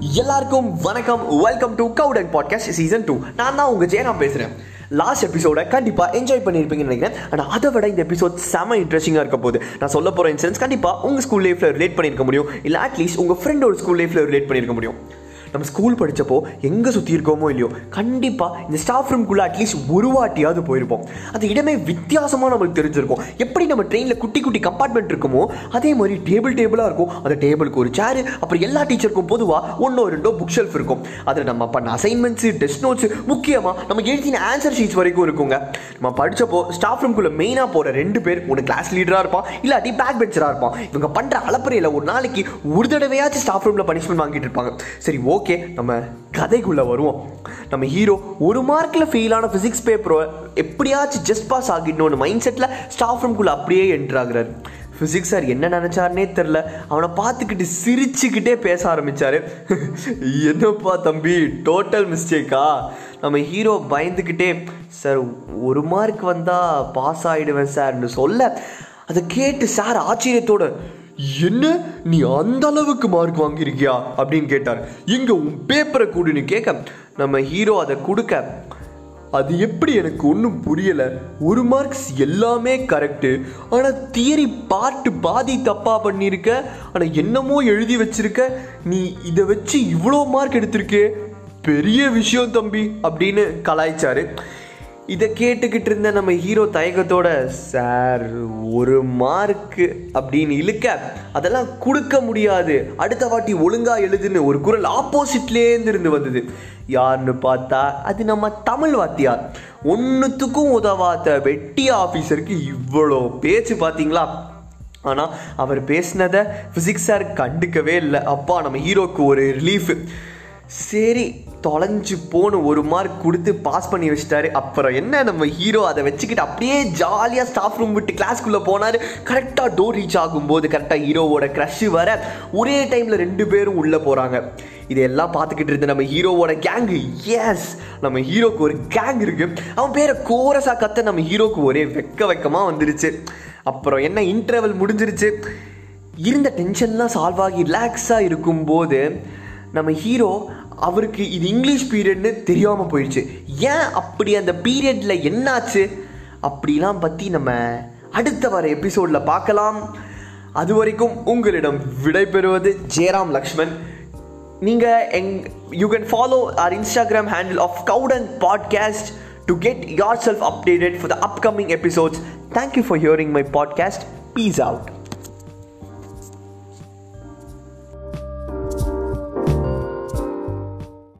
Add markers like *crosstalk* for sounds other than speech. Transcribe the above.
எல்லாருக்கும் வணக்கம். Welcome to கவுடன் பாட்காஸ்ட் சீசன் டூ நான் தான் உங்க ஜெயராம் பேசுறேன். லாஸ்ட் எபிசோட கண்டிப்பாக என்ஜாய் பண்ணியிருப்பீங்கன்னு நினைக்கிறேன். ஆனால் அதை விட இந்த எபிசோட் செம இன்ட்ரெஸ்டிங்காக இருக்க போகுது. நான் சொல்ல போகிற இன்சிடென்ட்ஸ் கண்டிப்பாக உங்கள் ஸ்கூல் லைஃப்பில் ரிலேட் பண்ணியிருக்க முடியும். இல்லை அட்லீஸ்ட் உங்கள் ஃப்ரெண்டோட ஸ்கூல் லைஃப்பில் ரிலேட் பண்ணியிருக்க முடியும். நம்ம ஸ்கூல் படித்தப்போ எங்கே சுற்றி இருக்கோமோ இல்லையோ கண்டிப்பாக இந்த ஸ்டாஃப் ரூம்குள்ளே அட்லீஸ்ட் ஒரு வாட்டியாவது போயிருப்போம். அந்த இடமே வித்தியாசமாக நம்மளுக்கு தெரிஞ்சிருக்கும். எப்படி நம்ம ட்ரெயினில் குட்டி குட்டி கம்பார்ட்மெண்ட் இருக்குமோ அதே மாதிரி டேபிள் டேபிளாக இருக்கும். அந்த டேபிளுக்கு ஒரு சேரு அப்புறம் எல்லா டீச்சருக்கும் பொதுவாக ஒன்றோ ரெண்டோ புக் ஷெல்ஃப் இருக்கும். அதில் நம்ம பண்ண அசைன்மெண்ட்ஸு டெஸ்ட் நோட்ஸ் முக்கியமாக நம்ம எழுதின ஆன்சர் ஷீட்ஸ் வரைக்கும் இருக்குங்க. நம்ம படித்தப்போ ஸ்டாஃப் ரூம்குள்ளே மெயினாக போகிற ரெண்டு பேர் ஒன்று கிளாஸ் லீடராக இருப்பான் இல்லாட்டி பேக் பெஞ்சராக இருப்பான். இவங்க பண்ணுற அலப்பறையில் ஒரு நாளைக்கு ஒரு தடவையாச்சும் ஸ்டாஃப் ரூமில் பனிஷ்மெண்ட் வாங்கிட்டு இருப்பாங்க. சரி ஓகே ஓகே நம்ம கதைக்குள்ளே வருவோம். நம்ம ஹீரோ ஒரு மார்க்கில் ஃபெயிலான ஃபிசிக்ஸ் பேப்பரை எப்படியாச்சும் ஜஸ்ட் பாஸ் ஆகிடணும்னு மைண்ட் செட்டில் ஸ்டாஃப் ரூம்குள்ளே அப்படியே என்ட்ராகிறார் ஃபிசிக்ஸ் சார் என்ன நினச்சாருனே தெரில அவனை பார்த்துக்கிட்டு சிரிச்சுக்கிட்டே பேச ஆரம்பித்தார் *laughs* என்னப்பா தம்பி டோட்டல் மிஸ்டேக்கா நம்ம ஹீரோ பயந்துக்கிட்டே சார் ஒரு மார்க் வந்தால் பாஸ் ஆகிடுவேன் சார்னு சொல்ல அதை கேட்டு சார் ஆச்சரியத்தோட என்ன? நீ அந்த அளவுக்கு மார்க் வாங்கியிருக்கியா? அப்படின்னு கேட்டார். இங்க உன் பேப்பரை கூடுன்னு கேட்க நம்ம ஹீரோ அதை கொடுக்க. அது எப்படி எனக்கு ஒன்றும் புரியலை. ஒரு மார்க்ஸ் எல்லாமே கரெக்டு ஆனால் தியரி பாட்டு பாதி தப்பாக பண்ணியிருக்க. ஆனால் என்னமோ எழுதி வச்சிருக்க. நீ இதை வச்சு இவ்வளோ மார்க் எடுத்திருக்கே. பெரிய விஷயம் தம்பி அப்படின்னு கலாய்ச்சாரு. இதை கேட்டுக்கிட்டு இருந்த நம்ம ஹீரோ தயக்கத்தோட சார் ஒரு மார்க்கு அப்படின்னு இழுக்க அதெல்லாம் கொடுக்க முடியாது. அடுத்த வாட்டி ஒழுங்காக எழுதுன்னு ஒரு குரல் ஆப்போசிட்லேருந்து இருந்து வந்தது. யாருன்னு பார்த்தா அது நம்ம தமிழ் வாத்தியார். ஒன்றுத்துக்கும் உதவாத வெட்டி ஆஃபீஸருக்கு இவ்வளோ பேச்சு பார்த்தீங்களா? ஆனால் அவர் பேசினதை ஃபிசிக்ஸ் சார் கண்டுக்கவே இல்லை. அப்பா நம்ம ஹீரோக்கு ஒரு ரிலீஃப் சரி தொலைஞ்சு போன ஒரு மார்க் கொடுத்து பாஸ் பண்ணி வச்சிட்டாரு. அப்புறம் என்ன நம்ம ஹீரோ அதை வச்சுக்கிட்டு அப்படியே ஜாலியாக ஸ்டாஃப் ரூம் விட்டு கிளாஸ்க்குள்ளே போனார். கரெக்டாக டோர் ரீச் ஆகும்போது கரெக்டாக ஹீரோவோட க்ரஷ் வர ஒரே டைமில் ரெண்டு பேரும் உள்ளே போகிறாங்க இதையெல்லாம் பார்த்துக்கிட்டு இருந்த நம்ம ஹீரோவோட கேங்கு எஸ் நம்ம ஹீரோக்கு ஒரு கேங் இருக்குது அவன் பேரை கோரஸா கத்த நம்ம ஹீரோக்கு ஒரே வெக்க வெக்கமாக வந்துருச்சு. அப்புறம் என்ன இன்டர்வல் முடிஞ்சிருச்சு. இருந்த டென்ஷன்லாம் சால்வ் ஆகி ரிலாக்ஸாக இருக்கும்போது நம்ம ஹீரோ அவருக்கு இது இங்கிலீஷ் பீரியட்னு தெரியாமல் போயிடுச்சு. ஏன் அப்படி அந்த பீரியடில் என்னாச்சு? அப்படிலாம் பற்றி நம்ம அடுத்த வர எபிசோடில் பார்க்கலாம். அது வரைக்கும் உங்களிடம் விடைபெறுவது ஜெயராம் லக்ஷ்மன். நீங்கள் எங் you can follow our Instagram handle of கவுடன் podcast to get yourself updated for the upcoming episodes thank you for hearing my podcast peace out